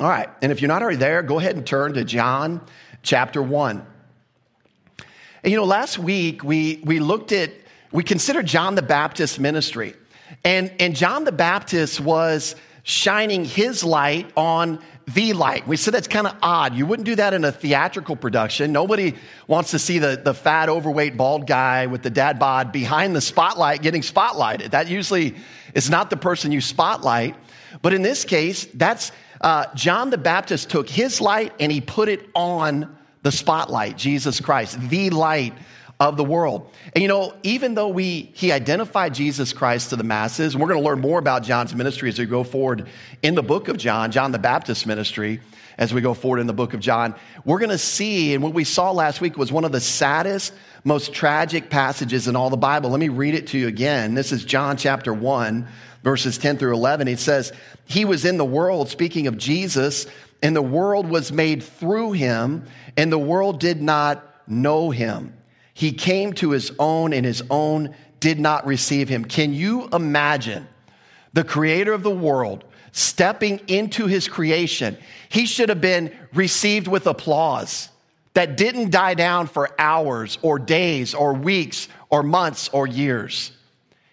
All right, and if you're not already there, go ahead and turn to John chapter 1. And you know, last week we, we looked at, we considered John the Baptist ministry. And, and John the Baptist was shining his light on the light. We said that's kind of odd. You wouldn't do that in a theatrical production. Nobody wants to see the, the fat, overweight, bald guy with the dad bod behind the spotlight getting spotlighted. That usually is not the person you spotlight. But in this case, that's uh, John the Baptist took his light and he put it on the spotlight, Jesus Christ, the light of the world. And you know, even though we he identified Jesus Christ to the masses, and we're going to learn more about John's ministry as we go forward in the book of John, John the Baptist ministry, as we go forward in the book of John, we're going to see, and what we saw last week was one of the saddest, most tragic passages in all the Bible. Let me read it to you again. This is John chapter 1, verses 10 through 11. It says, He was in the world, speaking of Jesus, and the world was made through him, and the world did not know him. He came to his own, and his own did not receive him. Can you imagine the creator of the world stepping into his creation? He should have been received with applause that didn't die down for hours or days or weeks or months or years.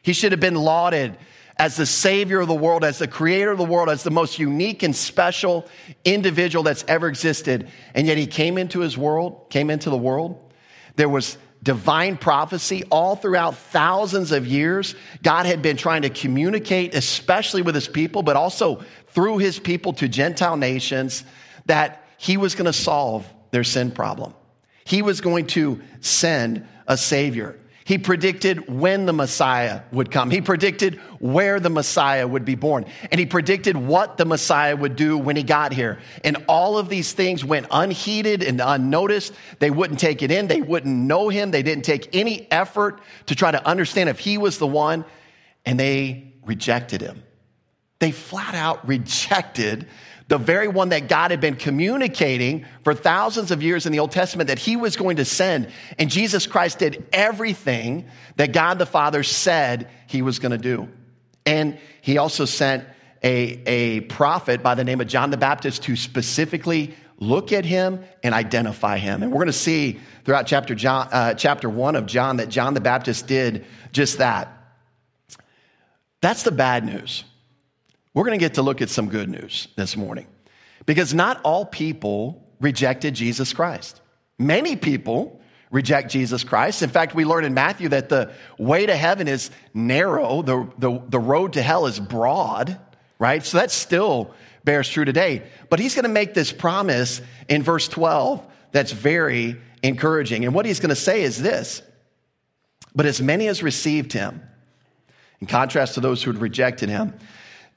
He should have been lauded as the savior of the world, as the creator of the world, as the most unique and special individual that's ever existed. And yet he came into his world, came into the world. There was divine prophecy all throughout thousands of years. God had been trying to communicate, especially with his people, but also through his people to Gentile nations, that he was going to solve their sin problem. He was going to send a savior. He predicted when the Messiah would come. He predicted where the Messiah would be born. And he predicted what the Messiah would do when he got here. And all of these things went unheeded and unnoticed. They wouldn't take it in. They wouldn't know him. They didn't take any effort to try to understand if he was the one. And they rejected him. They flat out rejected the very one that God had been communicating for thousands of years in the Old Testament that he was going to send. And Jesus Christ did everything that God the Father said he was going to do. And he also sent a, a prophet by the name of John the Baptist to specifically look at him and identify him. And we're going to see throughout chapter, John, uh, chapter one of John that John the Baptist did just that. That's the bad news. We're going to get to look at some good news this morning because not all people rejected Jesus Christ. Many people reject Jesus Christ. In fact, we learn in Matthew that the way to heaven is narrow, the, the, the road to hell is broad, right? So that still bears true today. But he's going to make this promise in verse 12 that's very encouraging. And what he's going to say is this But as many as received him, in contrast to those who had rejected him,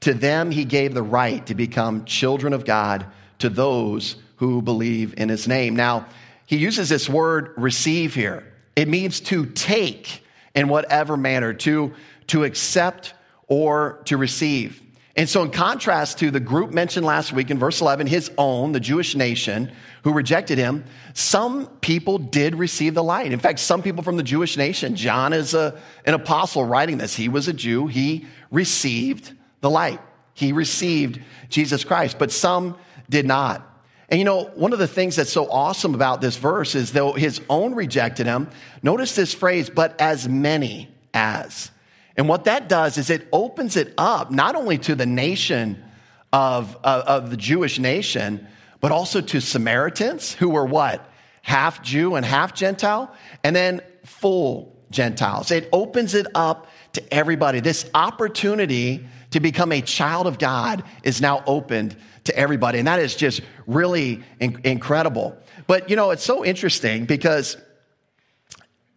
to them, he gave the right to become children of God to those who believe in his name. Now, he uses this word receive here. It means to take in whatever manner, to, to accept or to receive. And so, in contrast to the group mentioned last week in verse 11, his own, the Jewish nation, who rejected him, some people did receive the light. In fact, some people from the Jewish nation, John is a, an apostle writing this. He was a Jew. He received the light. He received Jesus Christ, but some did not. And you know, one of the things that's so awesome about this verse is though his own rejected him, notice this phrase, but as many as. And what that does is it opens it up not only to the nation of, of, of the Jewish nation, but also to Samaritans who were what? Half Jew and half Gentile, and then full Gentiles. It opens it up to everybody. This opportunity to become a child of God is now opened to everybody. And that is just really in- incredible. But, you know, it's so interesting because,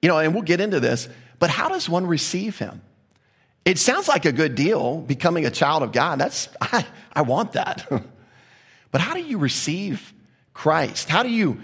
you know, and we'll get into this, but how does one receive him? It sounds like a good deal, becoming a child of God. That's, I, I want that. but how do you receive Christ? How do you,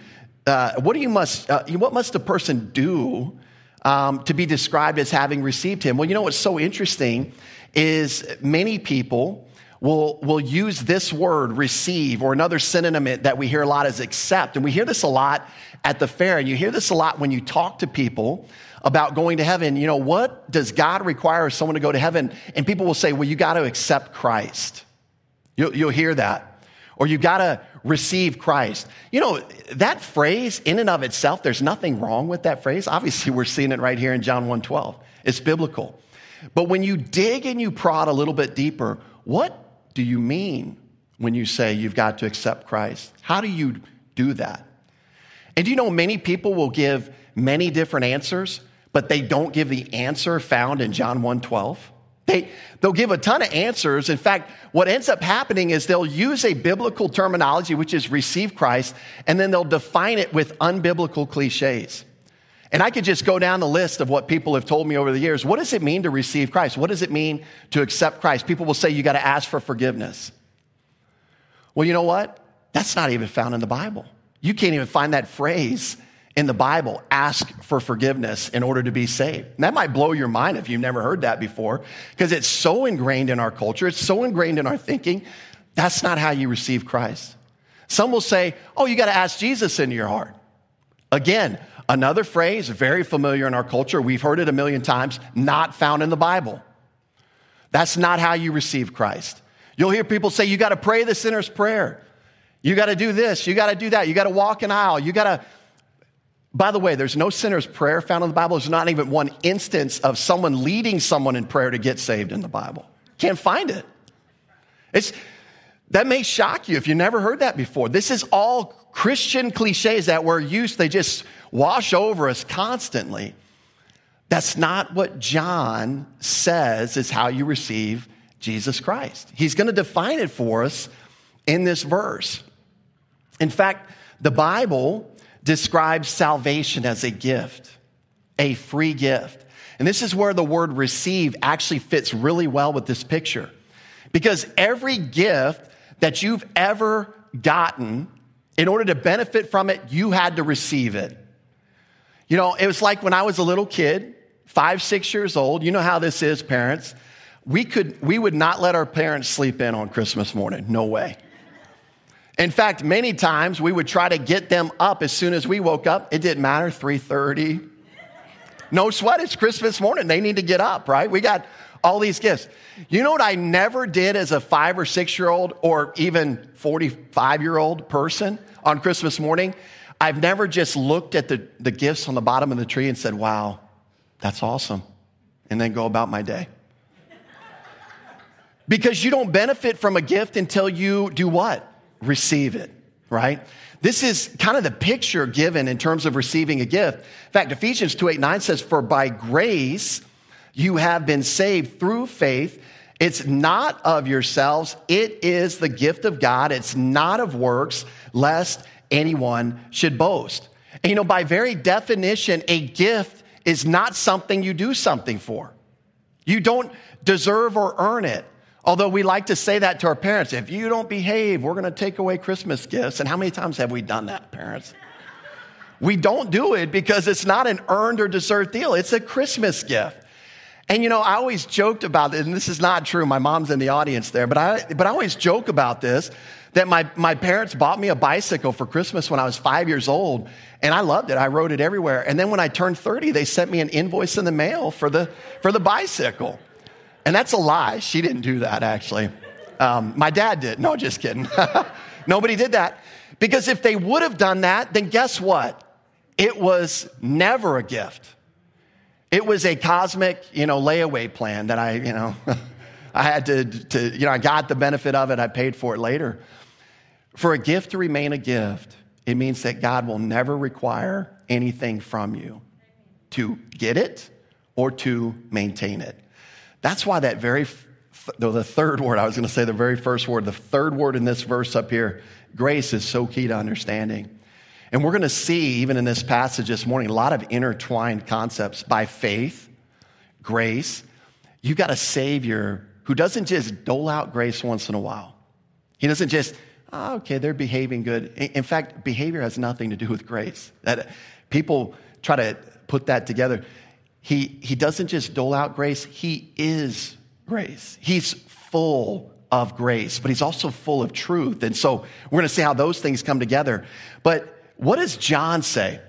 uh, what do you must, uh, what must a person do um, to be described as having received him? Well, you know what's so interesting is many people will, will use this word, receive, or another synonym that we hear a lot is accept. And we hear this a lot at the fair, and you hear this a lot when you talk to people about going to heaven. You know, what does God require someone to go to heaven? And people will say, well, you got to accept Christ. You'll, you'll hear that. or you got to receive Christ. You know, that phrase in and of itself, there's nothing wrong with that phrase. Obviously, we're seeing it right here in John 1:12. It's biblical. But when you dig and you prod a little bit deeper, what do you mean when you say you've got to accept Christ? How do you do that? And you know many people will give many different answers, but they don't give the answer found in John 1:12? They, they'll give a ton of answers. In fact, what ends up happening is they'll use a biblical terminology, which is receive Christ, and then they'll define it with unbiblical cliches. And I could just go down the list of what people have told me over the years. What does it mean to receive Christ? What does it mean to accept Christ? People will say you got to ask for forgiveness. Well, you know what? That's not even found in the Bible. You can't even find that phrase in the Bible, ask for forgiveness in order to be saved. And that might blow your mind if you've never heard that before, because it's so ingrained in our culture, it's so ingrained in our thinking. That's not how you receive Christ. Some will say, oh, you got to ask Jesus into your heart. Again, another phrase very familiar in our culture. We've heard it a million times, not found in the Bible. That's not how you receive Christ. You'll hear people say, you got to pray the sinner's prayer. You got to do this. You got to do that. You got to walk an aisle. You got to by the way, there's no sinner's prayer found in the Bible. There's not even one instance of someone leading someone in prayer to get saved in the Bible. Can't find it. It's, that may shock you if you never heard that before. This is all Christian cliches that were used, they just wash over us constantly. That's not what John says is how you receive Jesus Christ. He's going to define it for us in this verse. In fact, the Bible describes salvation as a gift, a free gift. And this is where the word receive actually fits really well with this picture. Because every gift that you've ever gotten, in order to benefit from it, you had to receive it. You know, it was like when I was a little kid, five, six years old. You know how this is, parents. We could, we would not let our parents sleep in on Christmas morning. No way. In fact, many times we would try to get them up as soon as we woke up. It didn't matter, 3:30. No sweat, it's Christmas morning. They need to get up, right? We got all these gifts. You know what I never did as a 5 or 6 year old or even 45 year old person on Christmas morning? I've never just looked at the, the gifts on the bottom of the tree and said, wow, that's awesome, and then go about my day. because you don't benefit from a gift until you do what? receive it, right? This is kind of the picture given in terms of receiving a gift. In fact, Ephesians 2 8 9 says, For by grace you have been saved through faith. It's not of yourselves, it is the gift of God. It's not of works, lest anyone should boast. And you know, by very definition, a gift is not something you do something for. You don't deserve or earn it. Although we like to say that to our parents if you don't behave, we're going to take away Christmas gifts. And how many times have we done that, parents? We don't do it because it's not an earned or deserved deal, it's a Christmas gift. And you know, I always joked about it, and this is not true. My mom's in the audience there, but I, but I always joke about this that my, my parents bought me a bicycle for Christmas when I was five years old, and I loved it. I rode it everywhere. And then when I turned 30, they sent me an invoice in the mail for the, for the bicycle. And that's a lie. She didn't do that, actually. Um, my dad did. No, just kidding. Nobody did that. Because if they would have done that, then guess what? It was never a gift. It was a cosmic, you know, layaway plan that I, you know, I had to, to, you know, I got the benefit of it. I paid for it later. For a gift to remain a gift, it means that God will never require anything from you to get it or to maintain it. That's why that very, the third word, I was going to say the very first word, the third word in this verse up here, grace is so key to understanding. And we're going to see, even in this passage this morning, a lot of intertwined concepts by faith, grace. You've got a Savior who doesn't just dole out grace once in a while. He doesn't just, oh, okay, they're behaving good. In fact, behavior has nothing to do with grace. That people try to put that together. He, he doesn't just dole out grace, he is grace. He's full of grace, but he's also full of truth. And so we're going to see how those things come together. But what does John say?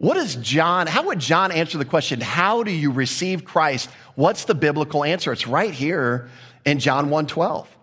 What does John, how would John answer the question, how do you receive Christ? What's the biblical answer? It's right here in John 12.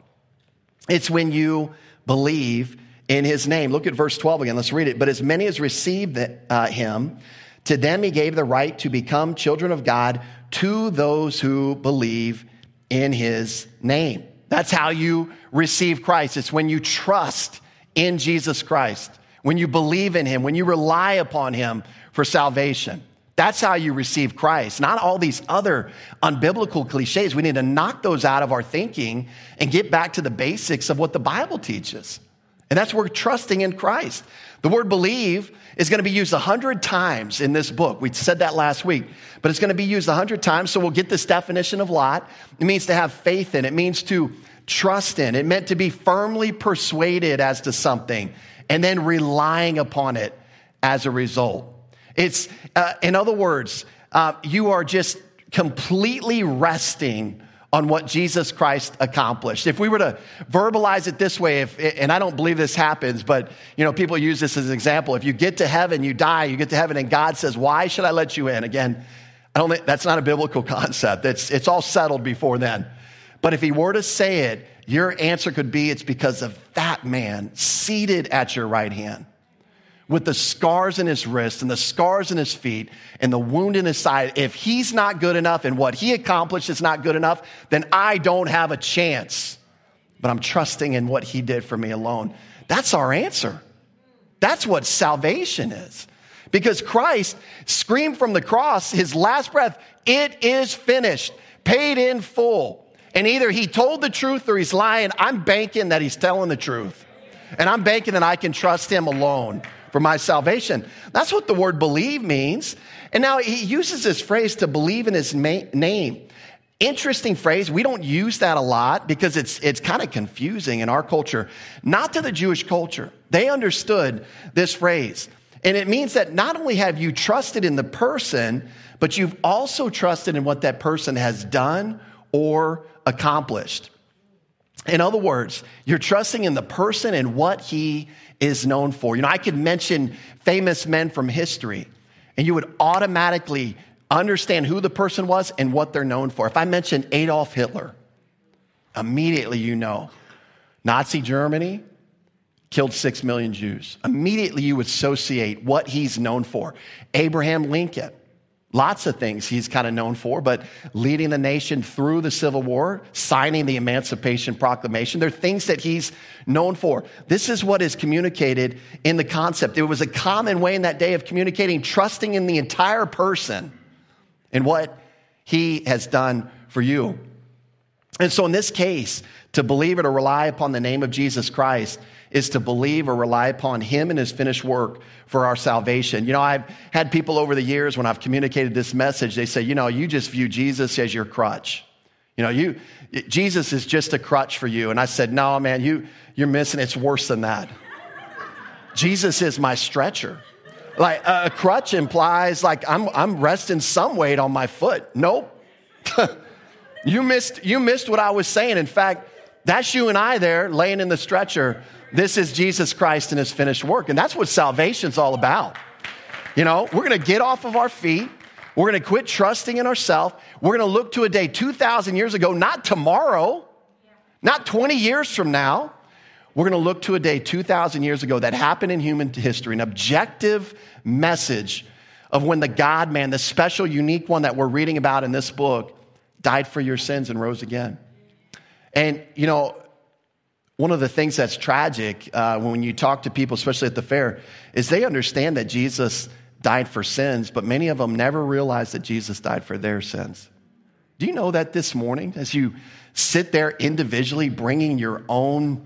It's when you believe in his name. Look at verse 12 again. Let's read it. But as many as received uh, him, to them he gave the right to become children of God to those who believe in his name. That's how you receive Christ. It's when you trust in Jesus Christ, when you believe in him, when you rely upon him for salvation. That's how you receive Christ, not all these other unbiblical cliches. We need to knock those out of our thinking and get back to the basics of what the Bible teaches. And that's where trusting in Christ. The word believe is going to be used a hundred times in this book. We said that last week, but it's going to be used a hundred times. So we'll get this definition of lot. It means to have faith in. It means to trust in. It meant to be firmly persuaded as to something and then relying upon it as a result. It's, uh, in other words, uh, you are just completely resting on what Jesus Christ accomplished. If we were to verbalize it this way, if, and I don't believe this happens, but you know, people use this as an example. If you get to heaven, you die, you get to heaven, and God says, "Why should I let you in?" Again, I don't think that's not a biblical concept. It's it's all settled before then. But if He were to say it, your answer could be, "It's because of that man seated at your right hand." With the scars in his wrists and the scars in his feet and the wound in his side, if he's not good enough and what he accomplished is not good enough, then I don't have a chance. But I'm trusting in what he did for me alone. That's our answer. That's what salvation is. Because Christ screamed from the cross, his last breath, it is finished, paid in full. And either he told the truth or he's lying. I'm banking that he's telling the truth. And I'm banking that I can trust him alone for my salvation. That's what the word believe means. And now he uses this phrase to believe in his name. Interesting phrase. We don't use that a lot because it's, it's kind of confusing in our culture. Not to the Jewish culture. They understood this phrase. And it means that not only have you trusted in the person, but you've also trusted in what that person has done or accomplished. In other words, you're trusting in the person and what he is known for. You know, I could mention famous men from history, and you would automatically understand who the person was and what they're known for. If I mentioned Adolf Hitler, immediately you know Nazi Germany killed six million Jews. Immediately you associate what he's known for. Abraham Lincoln, Lots of things he's kind of known for, but leading the nation through the Civil War, signing the Emancipation Proclamation, there are things that he's known for. This is what is communicated in the concept. It was a common way in that day of communicating, trusting in the entire person and what he has done for you. And so in this case, to believe it or rely upon the name of Jesus Christ is to believe or rely upon Him and His finished work for our salvation. You know, I've had people over the years when I've communicated this message, they say, you know, you just view Jesus as your crutch. You know, you, Jesus is just a crutch for you. And I said, no, man, you, you're missing. It's worse than that. Jesus is my stretcher. Like a crutch implies like I'm, I'm resting some weight on my foot. Nope. you missed, you missed what I was saying. In fact, that's you and I there laying in the stretcher this is Jesus Christ and his finished work. And that's what salvation's all about. You know, we're going to get off of our feet. We're going to quit trusting in ourselves. We're going to look to a day 2,000 years ago, not tomorrow, not 20 years from now. We're going to look to a day 2,000 years ago that happened in human history, an objective message of when the God man, the special, unique one that we're reading about in this book, died for your sins and rose again. And, you know, one of the things that's tragic uh, when you talk to people, especially at the fair, is they understand that Jesus died for sins, but many of them never realize that Jesus died for their sins. Do you know that this morning, as you sit there individually bringing your own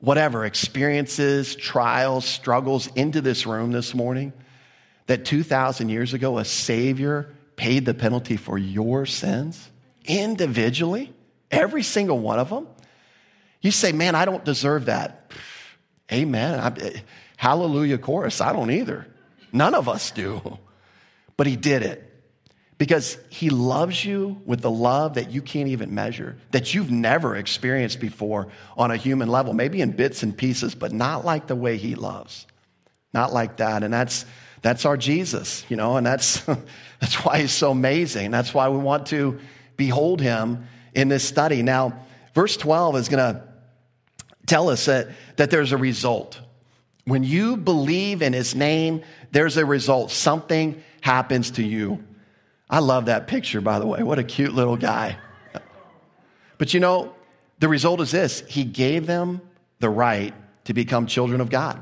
whatever experiences, trials, struggles into this room this morning, that 2,000 years ago, a Savior paid the penalty for your sins individually, every single one of them? You say, man, I don't deserve that. Amen. I, hallelujah chorus. I don't either. None of us do. But he did it because he loves you with the love that you can't even measure, that you've never experienced before on a human level, maybe in bits and pieces, but not like the way he loves. Not like that. And that's that's our Jesus, you know, and that's that's why he's so amazing. That's why we want to behold him in this study. Now, verse 12 is going to tell us that, that there's a result. When you believe in his name, there's a result. Something happens to you. I love that picture, by the way. What a cute little guy. But you know, the result is this He gave them the right to become children of God.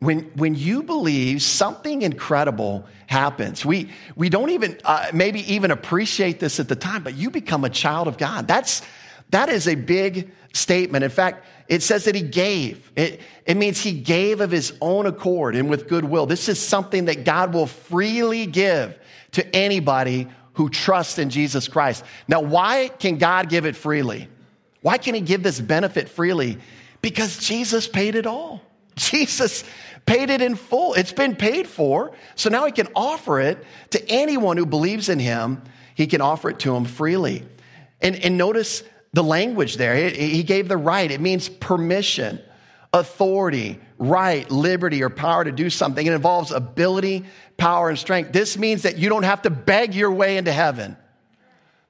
When, when you believe something incredible happens, we, we don't even uh, maybe even appreciate this at the time, but you become a child of God. That's, that is a big statement. In fact, it says that he gave. It, it means he gave of his own accord and with goodwill. This is something that God will freely give to anybody who trusts in Jesus Christ. Now, why can God give it freely? Why can he give this benefit freely? Because Jesus paid it all. Jesus paid it in full. It's been paid for. So now he can offer it to anyone who believes in him. He can offer it to him freely. And, and notice the language there. He gave the right, it means permission, authority, right, liberty, or power to do something. It involves ability, power, and strength. This means that you don't have to beg your way into heaven.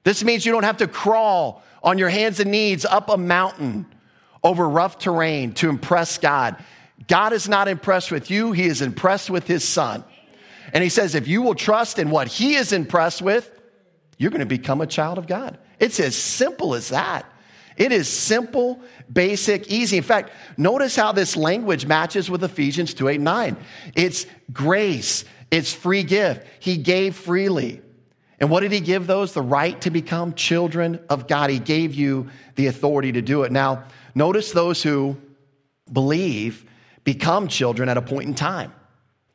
This means you don't have to crawl on your hands and knees up a mountain over rough terrain to impress God. God is not impressed with you, He is impressed with His Son. And He says, if you will trust in what He is impressed with, you're going to become a child of God. It's as simple as that. It is simple, basic, easy. In fact, notice how this language matches with Ephesians 2 8 9. It's grace, it's free gift. He gave freely. And what did he give those? The right to become children of God. He gave you the authority to do it. Now, notice those who believe become children at a point in time.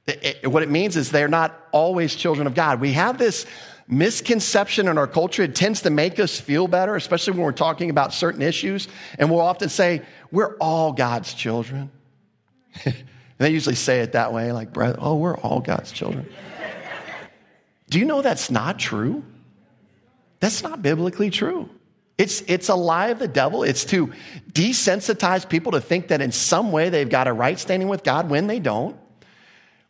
It, it, what it means is they're not always children of God. We have this misconception in our culture. It tends to make us feel better, especially when we're talking about certain issues. And we'll often say, We're all God's children. they usually say it that way, like, Oh, we're all God's children. Do you know that's not true? That's not biblically true. It's, it's a lie of the devil. It's to desensitize people to think that in some way they've got a right standing with God when they don't.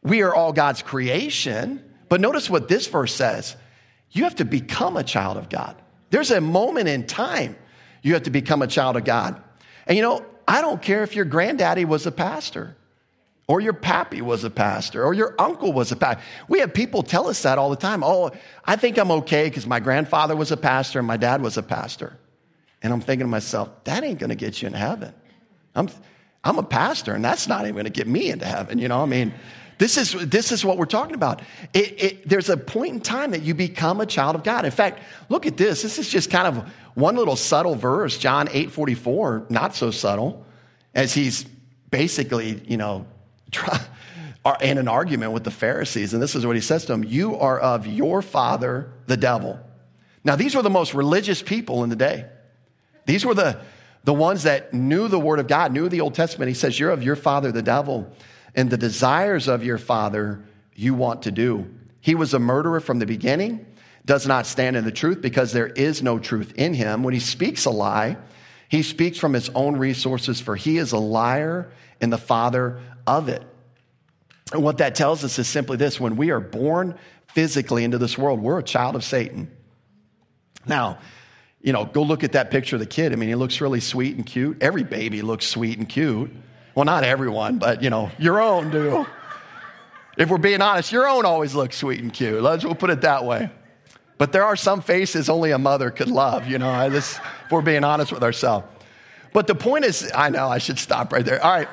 We are all God's creation. But notice what this verse says you have to become a child of God. There's a moment in time you have to become a child of God. And you know, I don't care if your granddaddy was a pastor or your pappy was a pastor or your uncle was a pastor. We have people tell us that all the time. Oh, I think I'm okay because my grandfather was a pastor and my dad was a pastor. And I'm thinking to myself, that ain't going to get you in heaven. I'm, I'm a pastor and that's not even going to get me into heaven. You know, I mean, this is, this is what we're talking about. It, it, there's a point in time that you become a child of God. In fact, look at this. This is just kind of one little subtle verse, John 8 44, not so subtle, as he's basically, you know, try, in an argument with the Pharisees. And this is what he says to them You are of your father, the devil. Now, these were the most religious people in the day. These were the, the ones that knew the word of God, knew the Old Testament. He says, You're of your father, the devil and the desires of your father you want to do. He was a murderer from the beginning, does not stand in the truth because there is no truth in him. When he speaks a lie, he speaks from his own resources, for he is a liar and the father of it. And what that tells us is simply this when we are born physically into this world, we're a child of Satan. Now, you know, go look at that picture of the kid. I mean, he looks really sweet and cute. Every baby looks sweet and cute. Well, not everyone, but you know, your own do. If we're being honest, your own always looks sweet and cute. Let's we'll put it that way. But there are some faces only a mother could love, you know, this, if we're being honest with ourselves. But the point is, I know I should stop right there. All right.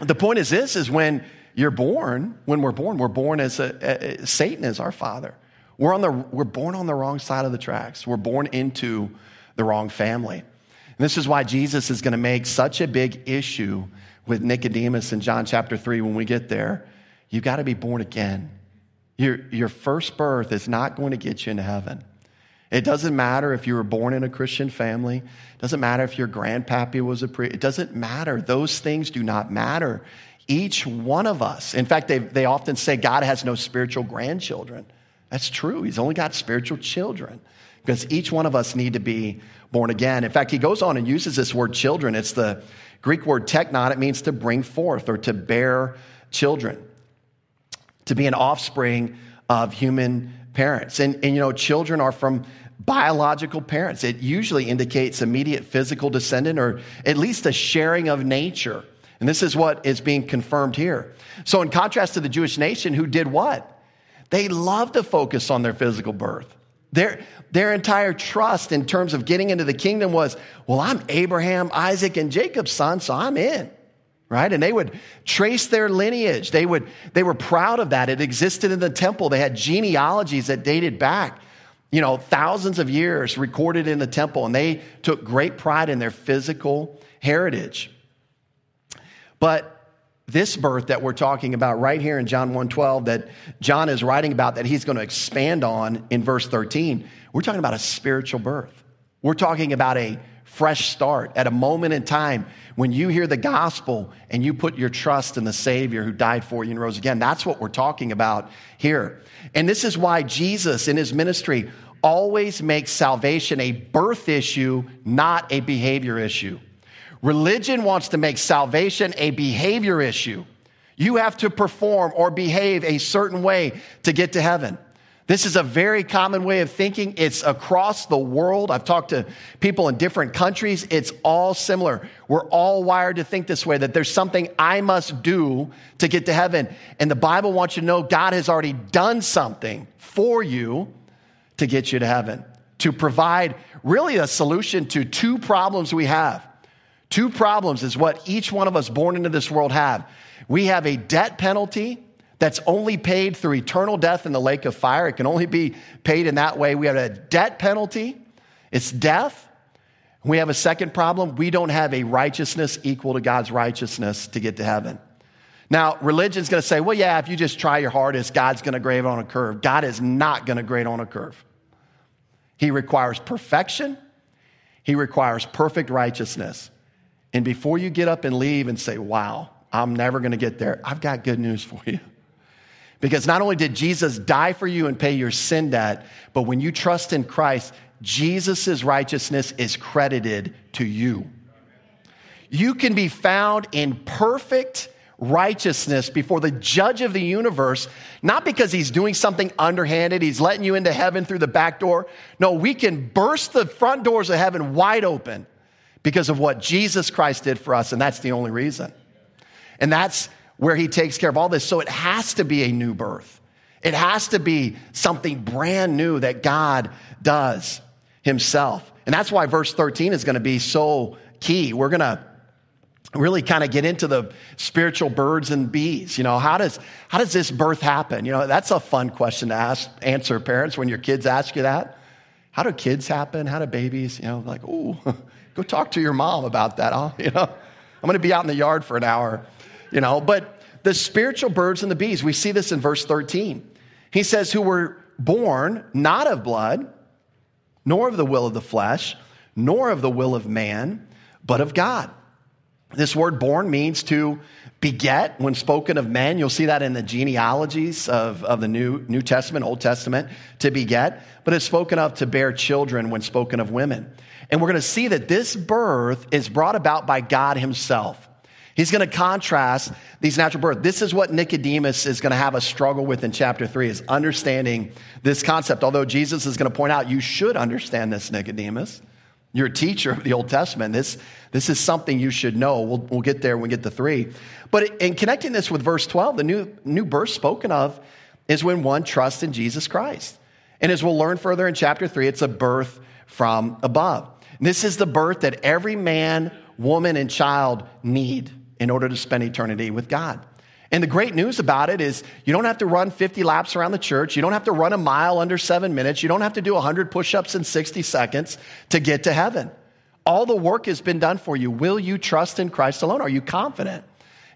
The point is this is when you're born, when we're born, we're born as a, a, Satan is our father. We're, on the, we're born on the wrong side of the tracks. We're born into the wrong family. And this is why Jesus is going to make such a big issue with Nicodemus in John chapter 3 when we get there. You've got to be born again. Your, your first birth is not going to get you into heaven. It doesn't matter if you were born in a Christian family. It doesn't matter if your grandpappy was a priest. It doesn't matter. Those things do not matter. Each one of us, in fact, they, they often say God has no spiritual grandchildren. That's true. He's only got spiritual children because each one of us need to be born again. In fact, he goes on and uses this word children. It's the Greek word teknon. It means to bring forth or to bear children, to be an offspring of human parents. And, and you know, children are from biological parents. It usually indicates immediate physical descendant or at least a sharing of nature. And this is what is being confirmed here. So, in contrast to the Jewish nation, who did what? They love to focus on their physical birth. Their, their entire trust in terms of getting into the kingdom was, well, I'm Abraham, Isaac, and Jacob's son, so I'm in. Right? And they would trace their lineage. They, would, they were proud of that. It existed in the temple. They had genealogies that dated back, you know, thousands of years recorded in the temple. And they took great pride in their physical heritage. But this birth that we're talking about right here in John 1:12 that John is writing about that he's going to expand on in verse 13, we're talking about a spiritual birth. We're talking about a fresh start at a moment in time when you hear the gospel and you put your trust in the Savior who died for you and rose again. That's what we're talking about here. And this is why Jesus in his ministry always makes salvation a birth issue, not a behavior issue. Religion wants to make salvation a behavior issue. You have to perform or behave a certain way to get to heaven. This is a very common way of thinking. It's across the world. I've talked to people in different countries. It's all similar. We're all wired to think this way that there's something I must do to get to heaven. And the Bible wants you to know God has already done something for you to get you to heaven, to provide really a solution to two problems we have. Two problems is what each one of us born into this world have. We have a debt penalty that's only paid through eternal death in the lake of fire. It can only be paid in that way. We have a debt penalty, it's death. We have a second problem. We don't have a righteousness equal to God's righteousness to get to heaven. Now, religion's going to say, well, yeah, if you just try your hardest, God's going to grade on a curve. God is not going to grade on a curve. He requires perfection, He requires perfect righteousness. And before you get up and leave and say, wow, I'm never going to get there, I've got good news for you. Because not only did Jesus die for you and pay your sin debt, but when you trust in Christ, Jesus' righteousness is credited to you. You can be found in perfect righteousness before the judge of the universe, not because he's doing something underhanded, he's letting you into heaven through the back door. No, we can burst the front doors of heaven wide open because of what Jesus Christ did for us, and that's the only reason. And that's where he takes care of all this. So it has to be a new birth. It has to be something brand new that God does himself. And that's why verse 13 is going to be so key. We're going to really kind of get into the spiritual birds and bees. You know, how does, how does this birth happen? You know, that's a fun question to ask, answer parents when your kids ask you that. How do kids happen? How do babies? You know, like, oh, go talk to your mom about that. Huh? You know, I'm going to be out in the yard for an hour you know, but the spiritual birds and the bees, we see this in verse 13. He says, who were born not of blood, nor of the will of the flesh, nor of the will of man, but of God. This word born means to beget when spoken of men. You'll see that in the genealogies of, of the New, New Testament, Old Testament, to beget, but it's spoken of to bear children when spoken of women. And we're going to see that this birth is brought about by God Himself. He's going to contrast these natural births. This is what Nicodemus is going to have a struggle with in chapter three is understanding this concept. Although Jesus is going to point out, you should understand this, Nicodemus. You're a teacher of the Old Testament. This, this is something you should know. We'll, we'll get there when we get to three. But in connecting this with verse 12, the new, new birth spoken of is when one trusts in Jesus Christ. And as we'll learn further in chapter three, it's a birth from above. And this is the birth that every man, woman, and child need in order to spend eternity with God. And the great news about it is you don't have to run 50 laps around the church. You don't have to run a mile under seven minutes. You don't have to do 100 push ups in 60 seconds to get to heaven. All the work has been done for you. Will you trust in Christ alone? Are you confident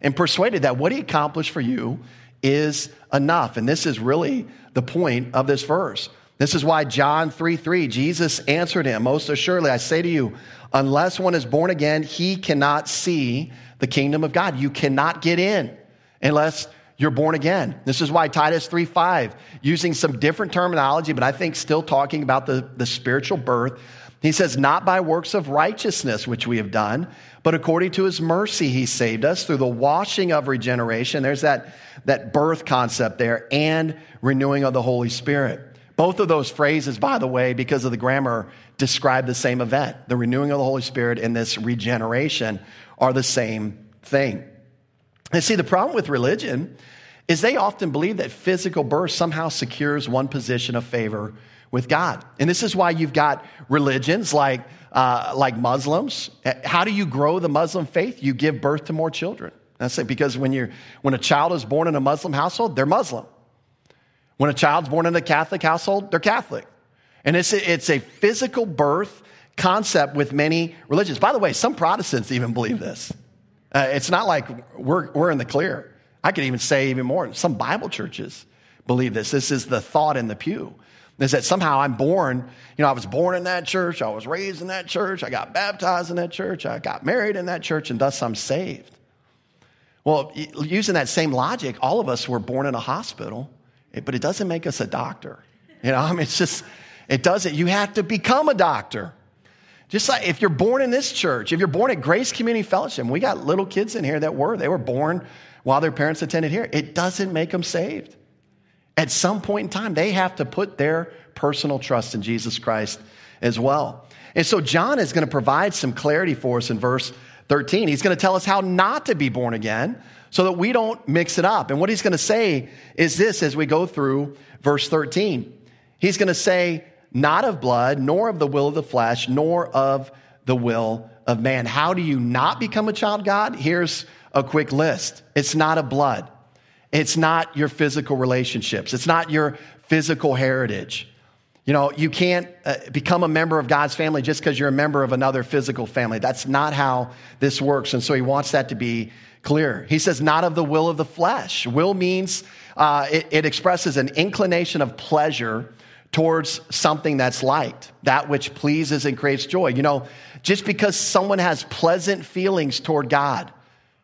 and persuaded that what he accomplished for you is enough? And this is really the point of this verse. This is why John 3 3, Jesus answered him, Most assuredly, I say to you, unless one is born again, he cannot see the kingdom of God. You cannot get in unless you're born again. This is why Titus 3 5, using some different terminology, but I think still talking about the, the spiritual birth, he says, Not by works of righteousness which we have done, but according to his mercy he saved us through the washing of regeneration. There's that, that birth concept there, and renewing of the Holy Spirit Both of those phrases, by the way, because of the grammar, describe the same event. The renewing of the Holy Spirit and this regeneration are the same thing. And see, the problem with religion is they often believe that physical birth somehow secures one position of favor with God. And this is why you've got religions like, uh, like Muslims. How do you grow the Muslim faith? You give birth to more children. That's it, because when, you're, when a child is born in a Muslim household, they're Muslim. When a child's born in a Catholic household, they're Catholic. And it's a, it's a physical birth concept with many religions. By the way, some Protestants even believe this. Uh, it's not like we're, we're in the clear. I could even say even more. Some Bible churches believe this. This is the thought in the pew. Is that somehow I'm born, you know, I was born in that church, I was raised in that church, I got baptized in that church, I got married in that church, and thus I'm saved. Well, using that same logic, all of us were born in a hospital, but it doesn't make us a doctor. You know, I mean, it's just, it doesn't. You have to become a doctor. Just like if you're born in this church, if you're born at Grace Community Fellowship, we got little kids in here that were, they were born while their parents attended here. It doesn't make them saved. At some point in time, they have to put their personal trust in Jesus Christ as well. And so John is going to provide some clarity for us in verse 13. He's going to tell us how not to be born again so that we don't mix it up. And what he's going to say is this as we go through verse 13. He's going to say, not of blood, nor of the will of the flesh, nor of the will of man. How do you not become a child God? Here's a quick list. It's not of blood. It's not your physical relationships. It's not your physical heritage. You know, you can't uh, become a member of God's family just because you're a member of another physical family. That's not how this works. And so he wants that to be clear. He says, not of the will of the flesh. Will means uh, it, it expresses an inclination of pleasure towards something that's liked, that which pleases and creates joy. You know, just because someone has pleasant feelings toward God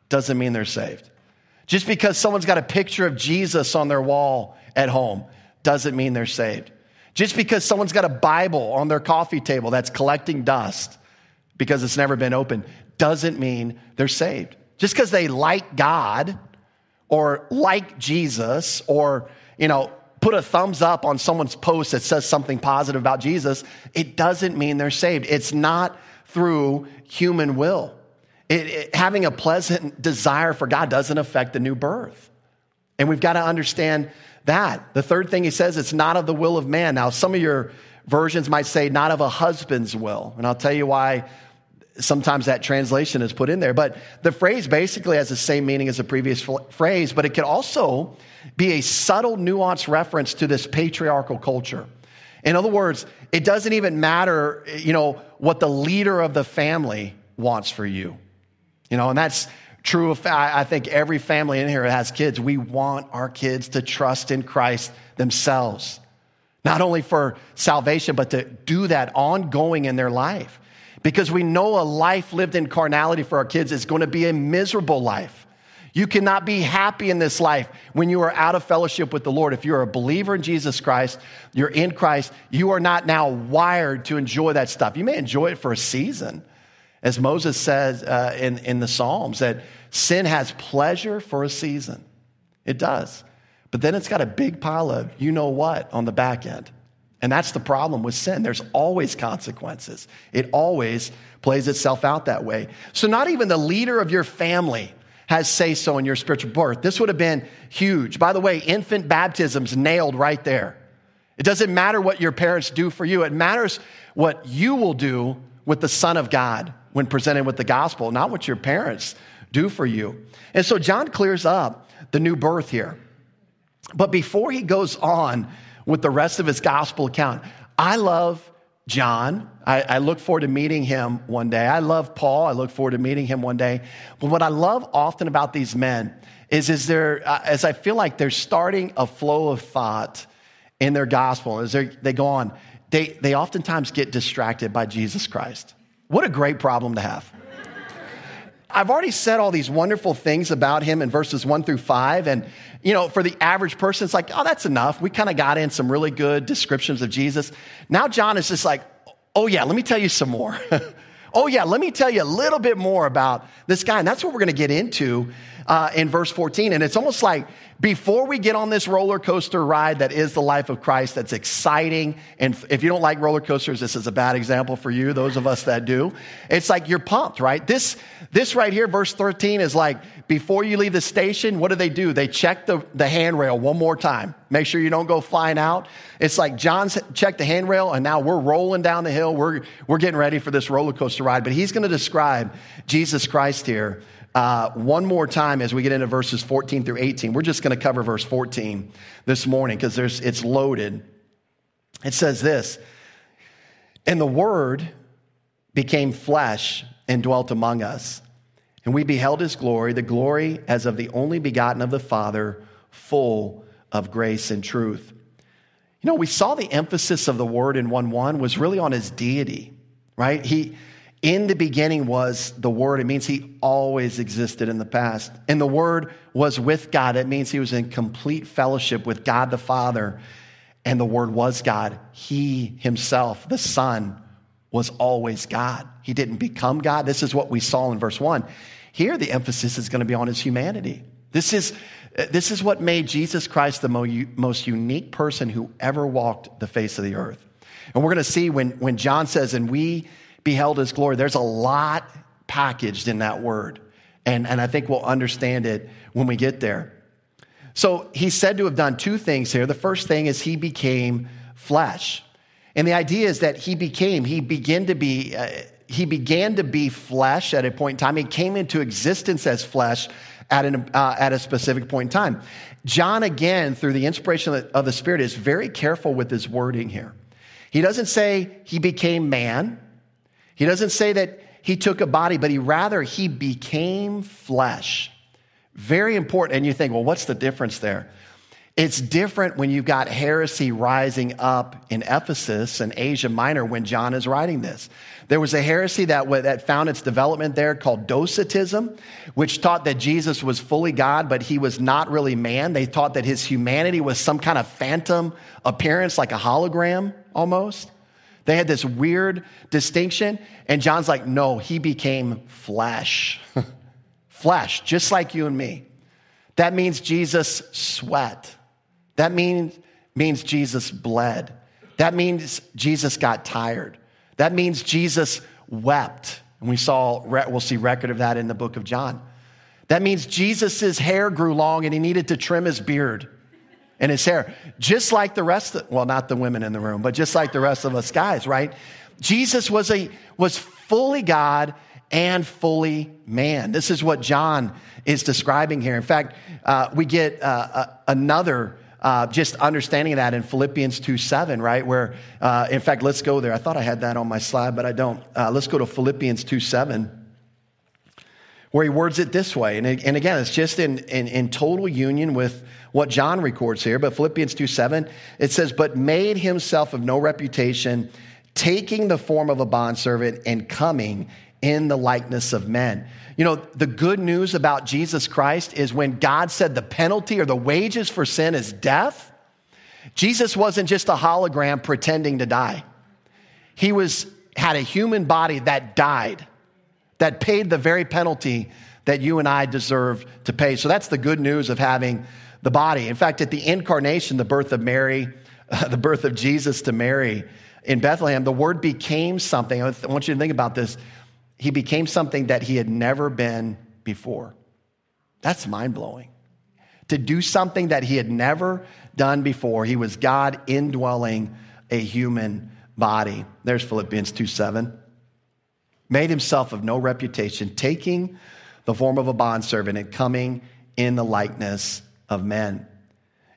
doesn't mean they're saved. Just because someone's got a picture of Jesus on their wall at home doesn't mean they're saved. Just because someone's got a Bible on their coffee table that's collecting dust because it's never been opened doesn't mean they're saved. Just because they like God or like Jesus or, you know, put a thumbs up on someone's post that says something positive about Jesus, it doesn't mean they're saved. It's not through human will. It, it, having a pleasant desire for God doesn't affect the new birth. And we've got to understand that. The third thing he says, it's not of the will of man. Now, some of your versions might say, not of a husband's will. And I'll tell you why sometimes that translation is put in there. But the phrase basically has the same meaning as the previous phrase, but it could also be a subtle, nuanced reference to this patriarchal culture. In other words, it doesn't even matter, you know, what the leader of the family wants for you. You know, and that's true of, I think every family in here has kids. We want our kids to trust in Christ themselves, not only for salvation, but to do that ongoing in their life. Because we know a life lived in carnality for our kids is going to be a miserable life. You cannot be happy in this life when you are out of fellowship with the Lord. If you're a believer in Jesus Christ, you're in Christ, you are not now wired to enjoy that stuff. You may enjoy it for a season. As Moses says uh, in, in the Psalms, that sin has pleasure for a season. It does. But then it's got a big pile of you know what on the back end. And that's the problem with sin. There's always consequences. It always plays itself out that way. So, not even the leader of your family has say so in your spiritual birth. This would have been huge. By the way, infant baptism's nailed right there. It doesn't matter what your parents do for you, it matters what you will do with the Son of God when presented with the gospel, not what your parents do for you. And so John clears up the new birth here. But before he goes on with the rest of his gospel account, I love John. I, I, look forward to meeting him one day. I love Paul. I look forward to meeting him one day. But what I love often about these men is, is there, uh, as I feel like they're starting a flow of thought in their gospel, as they go on, they, they oftentimes get distracted by Jesus Christ. What a great problem to have. I've already said all these wonderful things about him in verses one through five. And, you know, for the average person, it's like, oh, that's enough. We kind of got in some really good descriptions of Jesus. Now, John is just like, oh, yeah, let me tell you some more. oh, yeah, let me tell you a little bit more about this guy. And that's what we're going to get into uh, in verse 14. And it's almost like before we get on this roller coaster ride that is the life of Christ, that's exciting. And if you don't like roller coasters, this is a bad example for you, those of us that do. It's like you're pumped, right? This, this right here, verse 13, is like before you leave the station, what do they do? They check the, the handrail one more time. Make sure you don't go flying out. It's like John's checked the handrail, and now we're rolling down the hill. We're, we're getting ready for this roller coaster ride. But he's going to describe Jesus Christ here uh, one more time as we get into verses 14 through 18. We're just going to cover verse 14 this morning because it's loaded. It says this And the Word became flesh and dwelt among us. And we beheld his glory, the glory as of the only begotten of the Father, full of grace and truth. You know, we saw the emphasis of the word in 1 1 was really on his deity, right? He, in the beginning was the Word. It means He always existed in the past. And the Word was with God. It means He was in complete fellowship with God the Father. And the Word was God. He Himself, the Son, was always God. He didn't become God. This is what we saw in verse 1. Here, the emphasis is going to be on His humanity. This is, this is what made Jesus Christ the most unique person who ever walked the face of the earth. And we're going to see when, when John says, and we beheld his glory. There's a lot packaged in that word. And, and I think we'll understand it when we get there. So he's said to have done two things here. The first thing is he became flesh. And the idea is that he became, he began to be, uh, he began to be flesh at a point in time. He came into existence as flesh at, an, uh, at a specific point in time. John, again, through the inspiration of the, of the Spirit, is very careful with his wording here. He doesn't say he became man. He doesn't say that he took a body, but he rather he became flesh. Very important. And you think, well, what's the difference there? It's different when you've got heresy rising up in Ephesus and Asia Minor when John is writing this. There was a heresy that, that found its development there called Docetism, which taught that Jesus was fully God, but he was not really man. They taught that his humanity was some kind of phantom appearance, like a hologram almost. They had this weird distinction. And John's like, no, he became flesh. flesh, just like you and me. That means Jesus sweat. That means, means Jesus bled. That means Jesus got tired. That means Jesus wept. And we saw, we'll see record of that in the book of John. That means Jesus' hair grew long and he needed to trim his beard and his hair, just like the rest of, well, not the women in the room, but just like the rest of us guys, right? Jesus was a, was fully God and fully man. This is what John is describing here. In fact, uh, we get uh, another uh, just understanding that in Philippians 2 7, right? Where, uh, in fact, let's go there. I thought I had that on my slide, but I don't. Uh, let's go to Philippians 2 7 where he words it this way. And, and again, it's just in, in, in, total union with what John records here. But Philippians 2 7, it says, But made himself of no reputation, taking the form of a bondservant and coming in the likeness of men. You know, the good news about Jesus Christ is when God said the penalty or the wages for sin is death, Jesus wasn't just a hologram pretending to die. He was had a human body that died that paid the very penalty that you and I deserve to pay. So that's the good news of having the body. In fact, at the incarnation, the birth of Mary, uh, the birth of Jesus to Mary in Bethlehem, the word became something. I want you to think about this. He became something that he had never been before. That's mind blowing. To do something that he had never done before, he was God indwelling a human body. There's Philippians 2 7 made himself of no reputation, taking the form of a bondservant and coming in the likeness of men.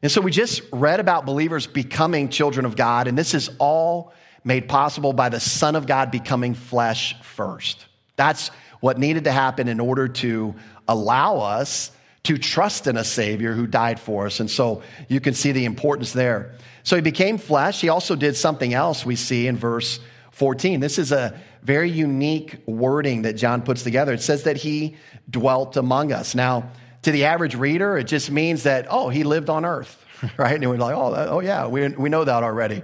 And so we just read about believers becoming children of God, and this is all made possible by the Son of God becoming flesh first. That's what needed to happen in order to allow us to trust in a Savior who died for us. And so you can see the importance there. So he became flesh. He also did something else we see in verse 14. This is a very unique wording that John puts together. It says that he dwelt among us. Now, to the average reader, it just means that, oh, he lived on earth, right? And we're like, oh, oh yeah, we, we know that already.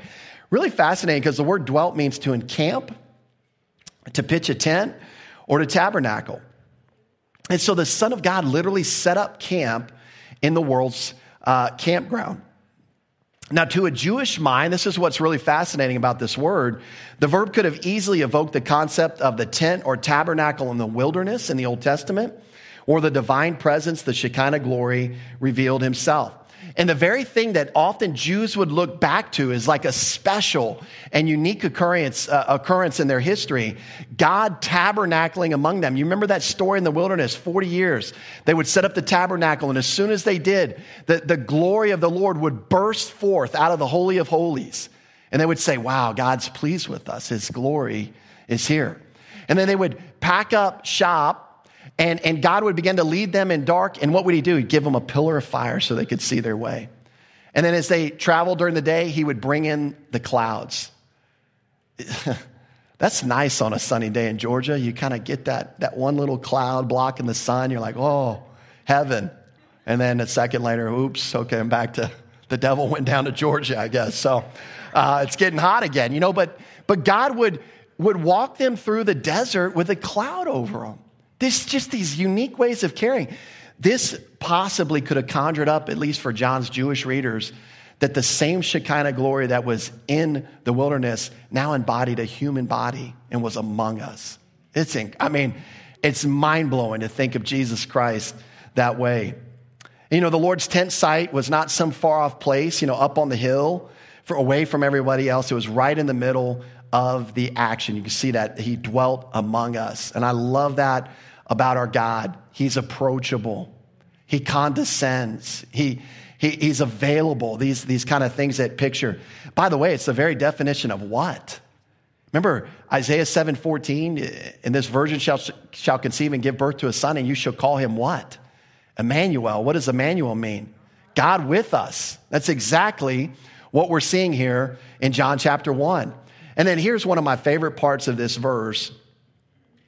Really fascinating because the word dwelt means to encamp, to pitch a tent, or to tabernacle. And so the Son of God literally set up camp in the world's uh, campground. Now, to a Jewish mind, this is what's really fascinating about this word. The verb could have easily evoked the concept of the tent or tabernacle in the wilderness in the Old Testament, or the divine presence, the Shekinah glory revealed himself. And the very thing that often Jews would look back to is like a special and unique occurrence, uh, occurrence in their history. God tabernacling among them. You remember that story in the wilderness, 40 years. They would set up the tabernacle, and as soon as they did, the, the glory of the Lord would burst forth out of the Holy of Holies. And they would say, Wow, God's pleased with us. His glory is here. And then they would pack up shop and, and God would begin to lead them in dark. And what would He do? He'd give them a pillar of fire so they could see their way. And then as they traveled during the day, He would bring in the clouds. That's nice on a sunny day in Georgia. You kind of get that, that one little cloud blocking the sun. You're like, oh, heaven. And then a second later, oops, okay, I'm back to the devil went down to Georgia, I guess. So uh, it's getting hot again, you know. But, but God would, would walk them through the desert with a cloud over them. There's just these unique ways of caring. This possibly could have conjured up, at least for John's Jewish readers, that the same Shekinah glory that was in the wilderness now embodied a human body and was among us. It's, I mean, it's mind blowing to think of Jesus Christ that way. You know, the Lord's tent site was not some far off place, you know, up on the hill, for, away from everybody else. It was right in the middle of the action. You can see that he dwelt among us. And I love that about our God. He's approachable. He condescends. He, he, he's available. These, these kind of things that picture. By the way, it's the very definition of what? Remember Isaiah 7:14, in this virgin shall, shall conceive and give birth to a son, and you shall call him what? Emmanuel. What does Emmanuel mean? God with us. That's exactly what we're seeing here in John chapter 1. And then here's one of my favorite parts of this verse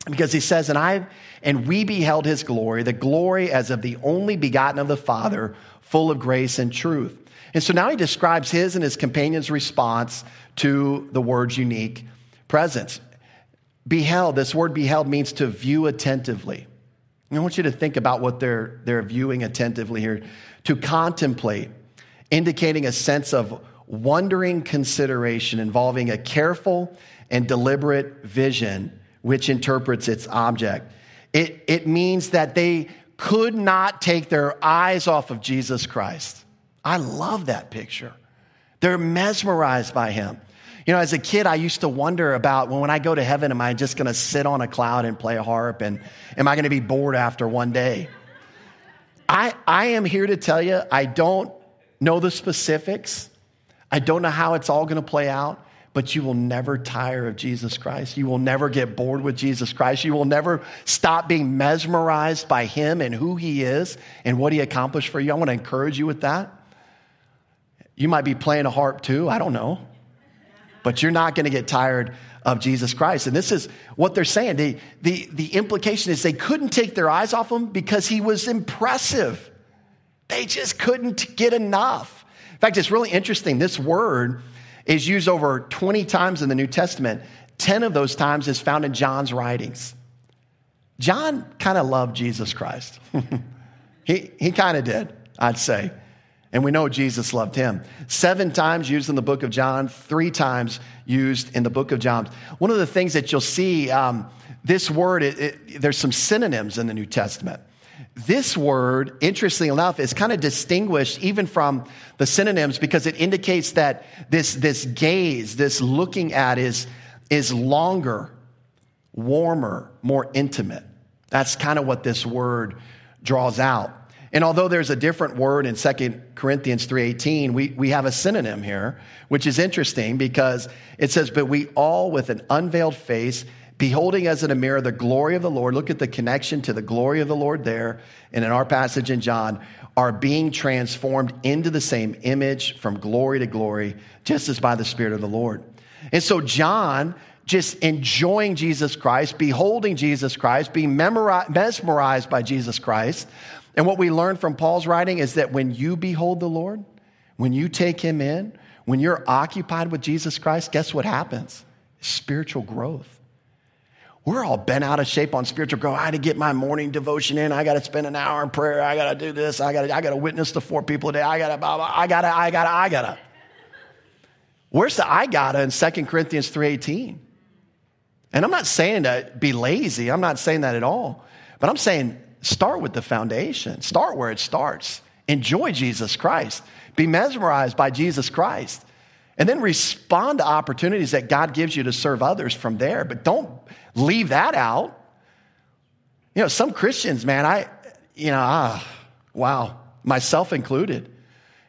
because he says, And I and we beheld his glory, the glory as of the only begotten of the Father, full of grace and truth. And so now he describes his and his companions' response to the word's unique presence. Beheld, this word beheld means to view attentively. I want you to think about what they're, they're viewing attentively here. To contemplate, indicating a sense of wondering consideration involving a careful and deliberate vision which interprets its object. It, it means that they could not take their eyes off of Jesus Christ. I love that picture. They're mesmerized by him. You know, as a kid, I used to wonder about well, when I go to heaven, am I just going to sit on a cloud and play a harp? And am I going to be bored after one day? I, I am here to tell you, I don't know the specifics. I don't know how it's all going to play out, but you will never tire of Jesus Christ. You will never get bored with Jesus Christ. You will never stop being mesmerized by Him and who He is and what He accomplished for you. I want to encourage you with that. You might be playing a harp too, I don't know. But you're not going to get tired of Jesus Christ. And this is what they're saying. The, the, the implication is they couldn't take their eyes off him because he was impressive. They just couldn't get enough. In fact, it's really interesting. This word is used over 20 times in the New Testament. 10 of those times is found in John's writings. John kind of loved Jesus Christ. he he kind of did, I'd say. And we know Jesus loved him. Seven times used in the book of John, three times used in the book of John. One of the things that you'll see, um, this word, it, it, there's some synonyms in the New Testament. This word, interestingly enough, is kind of distinguished even from the synonyms because it indicates that this, this gaze, this looking at is, is longer, warmer, more intimate. That's kind of what this word draws out. And although there's a different word in 2 Corinthians 3:18, we, we have a synonym here, which is interesting because it says, But we all with an unveiled face beholding as in a mirror the glory of the Lord, look at the connection to the glory of the Lord there, and in our passage in John, are being transformed into the same image from glory to glory, just as by the Spirit of the Lord. And so, John, just enjoying Jesus Christ, beholding Jesus Christ, being mesmerized by Jesus Christ. And what we learn from Paul's writing is that when you behold the Lord, when you take him in, when you're occupied with Jesus Christ, guess what happens? Spiritual growth we're all bent out of shape on spiritual growth. I had to get my morning devotion in. I got to spend an hour in prayer. I got to do this. I got to, I got to witness to four people a day. I got to, I got to, I got to, I got to. Where's the I got to in 2 Corinthians 3.18? And I'm not saying to be lazy. I'm not saying that at all. But I'm saying start with the foundation. Start where it starts. Enjoy Jesus Christ. Be mesmerized by Jesus Christ. And then respond to opportunities that God gives you to serve others from there. But don't leave that out. You know, some Christians, man, I, you know, ah, wow, myself included.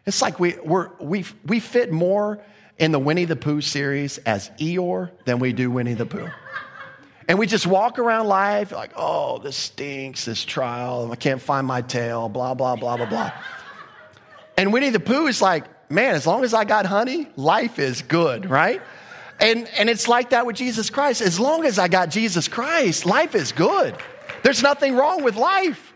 It's like we, we're, we, we fit more in the Winnie the Pooh series as Eeyore than we do Winnie the Pooh. And we just walk around life like, oh, this stinks, this trial, I can't find my tail, blah, blah, blah, blah, blah. And Winnie the Pooh is like, man, as long as I got honey, life is good, right? And, and it's like that with Jesus Christ. As long as I got Jesus Christ, life is good. There's nothing wrong with life.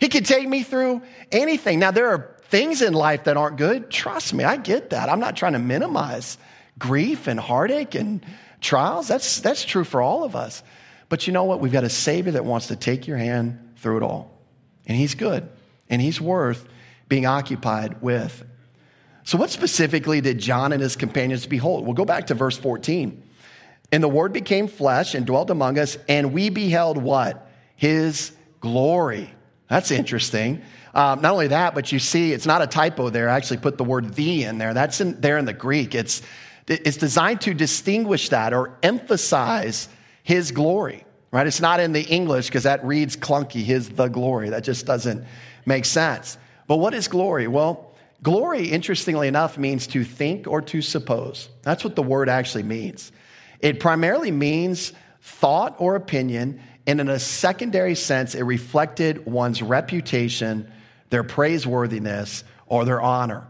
He can take me through anything. Now, there are things in life that aren't good. Trust me, I get that. I'm not trying to minimize grief and heartache and trials. That's, that's true for all of us. But you know what? We've got a Savior that wants to take your hand through it all. And He's good. And He's worth being occupied with. So, what specifically did John and his companions behold? We'll go back to verse 14. And the Word became flesh and dwelt among us, and we beheld what? His glory. That's interesting. Um, not only that, but you see, it's not a typo there. I actually put the word the in there. That's in, there in the Greek. It's, it's designed to distinguish that or emphasize his glory, right? It's not in the English because that reads clunky, his the glory. That just doesn't make sense. But what is glory? Well, Glory, interestingly enough, means to think or to suppose. That's what the word actually means. It primarily means thought or opinion, and in a secondary sense, it reflected one's reputation, their praiseworthiness, or their honor.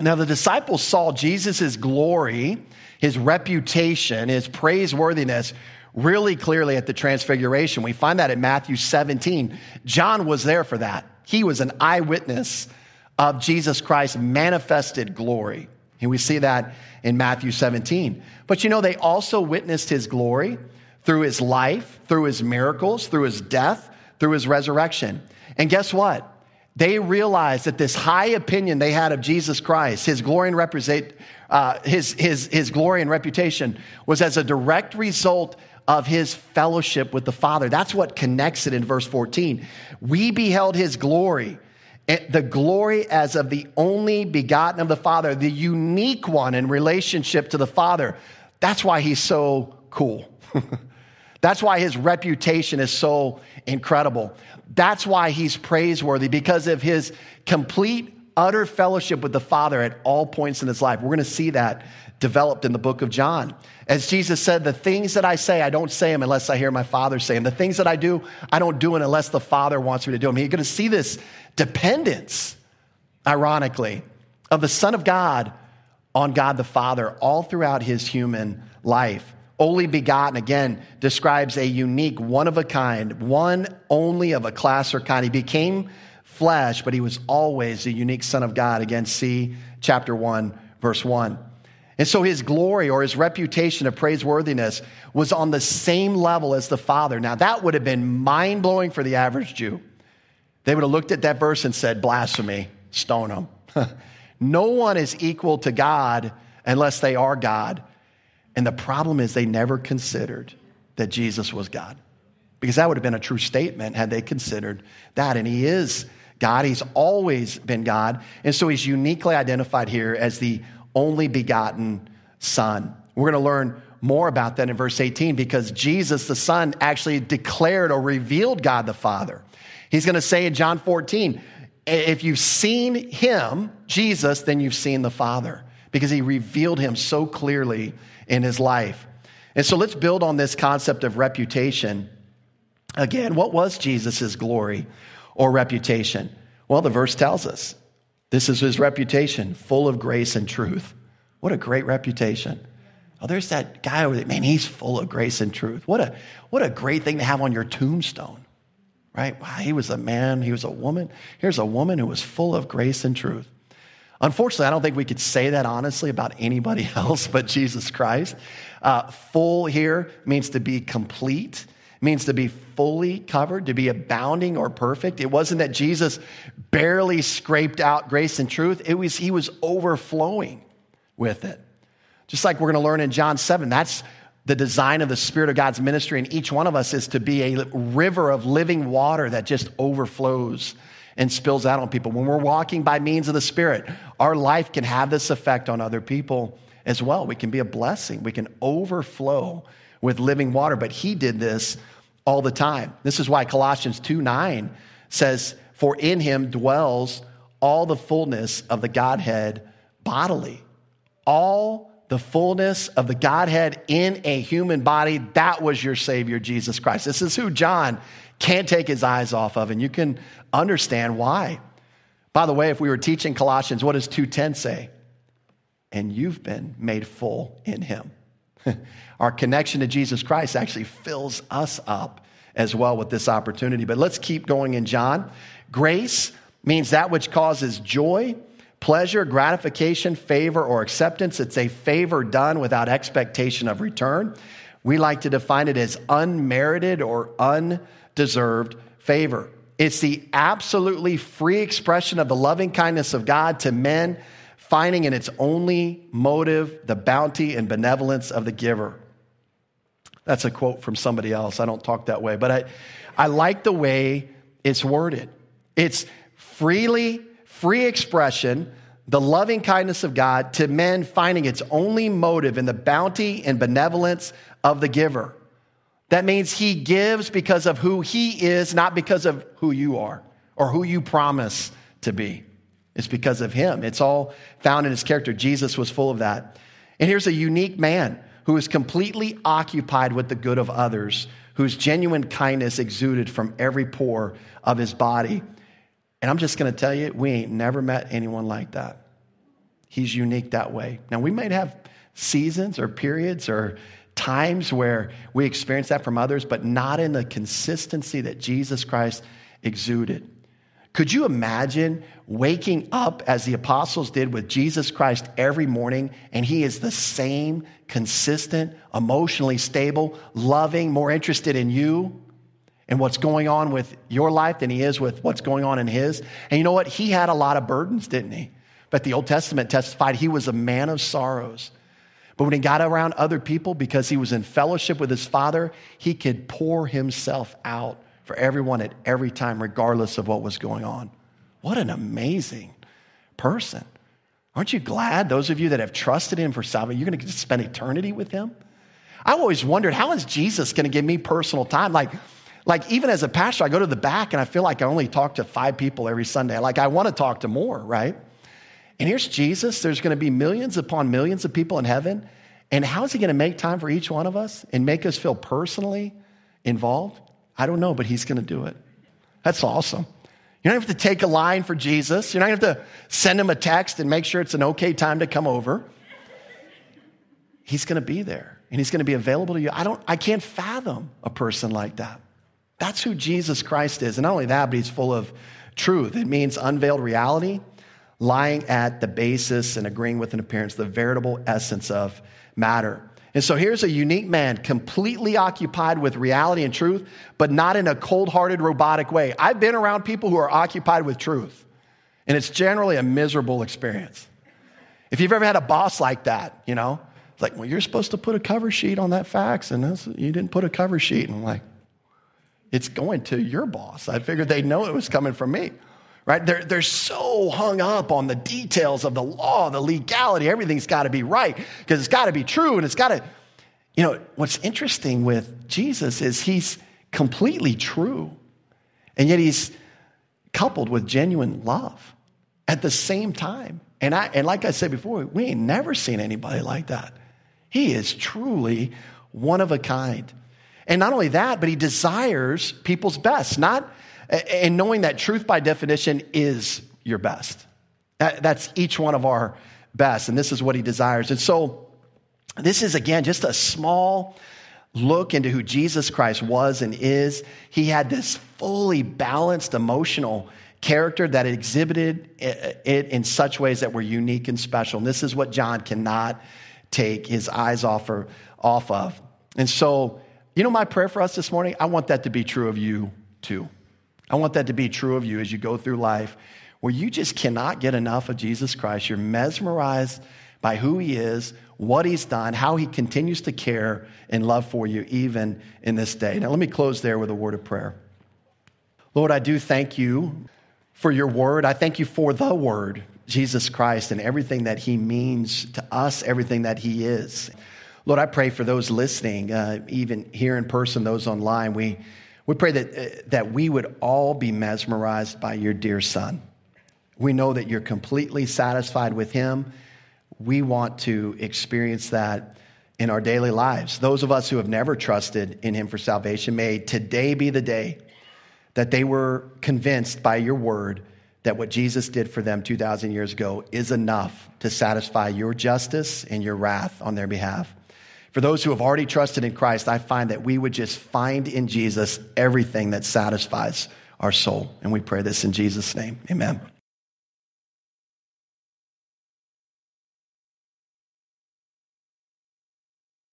Now, the disciples saw Jesus' glory, his reputation, his praiseworthiness really clearly at the transfiguration. We find that in Matthew 17. John was there for that. He was an eyewitness of Jesus Christ's manifested glory. And we see that in Matthew 17. But you know, they also witnessed his glory through his life, through his miracles, through his death, through his resurrection. And guess what? They realized that this high opinion they had of Jesus Christ, his glory and represent, uh, his, his, his glory and reputation, was as a direct result of his fellowship with the Father. That's what connects it in verse 14. We beheld his glory the glory as of the only begotten of the Father, the unique one in relationship to the Father. That's why he's so cool. That's why his reputation is so incredible. That's why he's praiseworthy because of his complete, utter fellowship with the Father at all points in his life. We're going to see that developed in the book of John. As Jesus said, the things that I say, I don't say them unless I hear my Father say them. The things that I do, I don't do it unless the Father wants me to do them. You're going to see this dependence, ironically, of the Son of God on God the Father all throughout his human life. Only begotten, again, describes a unique, one of a kind, one only of a class or kind. He became flesh, but he was always the unique Son of God. Again, see chapter 1, verse 1. And so his glory or his reputation of praiseworthiness was on the same level as the Father. Now, that would have been mind blowing for the average Jew. They would have looked at that verse and said, blasphemy, stone him. no one is equal to God unless they are God. And the problem is they never considered that Jesus was God. Because that would have been a true statement had they considered that. And he is God. He's always been God. And so he's uniquely identified here as the only begotten Son. We're going to learn more about that in verse 18 because Jesus, the Son, actually declared or revealed God the Father. He's going to say in John 14, if you've seen him, Jesus, then you've seen the Father because he revealed him so clearly in his life. And so let's build on this concept of reputation. Again, what was Jesus' glory or reputation? Well, the verse tells us this is his reputation, full of grace and truth. What a great reputation. Oh, there's that guy over there. Man, he's full of grace and truth. What a, what a great thing to have on your tombstone right? Wow, he was a man, he was a woman. Here's a woman who was full of grace and truth. Unfortunately, I don't think we could say that honestly about anybody else but Jesus Christ. Uh, full here means to be complete, means to be fully covered, to be abounding or perfect. It wasn't that Jesus barely scraped out grace and truth, it was he was overflowing with it. Just like we're going to learn in John 7, that's the design of the Spirit of God's ministry in each one of us is to be a river of living water that just overflows and spills out on people. When we're walking by means of the Spirit, our life can have this effect on other people as well. We can be a blessing, we can overflow with living water. But He did this all the time. This is why Colossians 2 9 says, For in Him dwells all the fullness of the Godhead bodily. All the fullness of the Godhead in a human body. That was your Savior, Jesus Christ. This is who John can't take his eyes off of, and you can understand why. By the way, if we were teaching Colossians, what does 2:10 say? And you've been made full in him. Our connection to Jesus Christ actually fills us up as well with this opportunity. But let's keep going in John. Grace means that which causes joy pleasure, gratification, favor, or acceptance. It's a favor done without expectation of return. We like to define it as unmerited or undeserved favor. It's the absolutely free expression of the loving kindness of God to men, finding in its only motive the bounty and benevolence of the giver. That's a quote from somebody else. I don't talk that way, but I, I like the way it's worded. It's freely free expression, the loving kindness of God to men finding its only motive in the bounty and benevolence of the giver. That means he gives because of who he is, not because of who you are or who you promise to be. It's because of him. It's all found in his character. Jesus was full of that. And here's a unique man who is completely occupied with the good of others, whose genuine kindness exuded from every pore of his body. And I'm just going to tell you, we ain't never met anyone like that. He's unique that way. Now, we might have seasons or periods or times where we experience that from others, but not in the consistency that Jesus Christ exuded. Could you imagine waking up as the apostles did with Jesus Christ every morning and he is the same, consistent, emotionally stable, loving, more interested in you and what's going on with your life than he is with what's going on in his. And you know what? He had a lot of burdens, didn't he? But the Old Testament testified he was a man of sorrows. But when he got around other people, because he was in fellowship with his father, he could pour himself out for everyone at every time, regardless of what was going on. What an amazing person. Aren't you glad, those of you that have trusted him for salvation, you're going to spend eternity with him? I always wondered, how is Jesus going to give me personal time? Like, like, even as a pastor, I go to the back and I feel like I only talk to five people every Sunday. Like, I want to talk to more, right? And here's Jesus. There's going to be millions upon millions of people in heaven. And how is he going to make time for each one of us and make us feel personally involved? I don't know, but he's going to do it. That's awesome. You don't have to take a line for Jesus. You're not going to have to send him a text and make sure it's an okay time to come over. He's going to be there and he's going to be available to you. I don't I can't fathom a person like that. That's who Jesus Christ is. And not only that, but he's full of truth. It means unveiled reality, lying at the basis and agreeing with an appearance, the veritable essence of matter. And so here's a unique man, completely occupied with reality and truth, but not in a cold hearted, robotic way. I've been around people who are occupied with truth, and it's generally a miserable experience. If you've ever had a boss like that, you know, it's like, well, you're supposed to put a cover sheet on that fax, and you didn't put a cover sheet. And I'm like, it's going to your boss. I figured they'd know it was coming from me. Right? They're, they're so hung up on the details of the law, the legality. Everything's got to be right because it's got to be true and it's got to. You know, what's interesting with Jesus is he's completely true, and yet he's coupled with genuine love at the same time. And, I, and like I said before, we ain't never seen anybody like that. He is truly one of a kind. And not only that, but he desires people's best, not, and knowing that truth by definition is your best. That's each one of our best, and this is what he desires. And so, this is again just a small look into who Jesus Christ was and is. He had this fully balanced emotional character, that exhibited it in such ways that were unique and special. And this is what John cannot take his eyes off, or, off of. And so, you know, my prayer for us this morning, I want that to be true of you too. I want that to be true of you as you go through life, where you just cannot get enough of Jesus Christ. You're mesmerized by who he is, what he's done, how he continues to care and love for you, even in this day. Now, let me close there with a word of prayer. Lord, I do thank you for your word. I thank you for the word, Jesus Christ, and everything that he means to us, everything that he is. Lord, I pray for those listening, uh, even here in person, those online. We, we pray that, uh, that we would all be mesmerized by your dear son. We know that you're completely satisfied with him. We want to experience that in our daily lives. Those of us who have never trusted in him for salvation, may today be the day that they were convinced by your word that what Jesus did for them 2,000 years ago is enough to satisfy your justice and your wrath on their behalf. For those who have already trusted in Christ, I find that we would just find in Jesus everything that satisfies our soul. And we pray this in Jesus' name. Amen.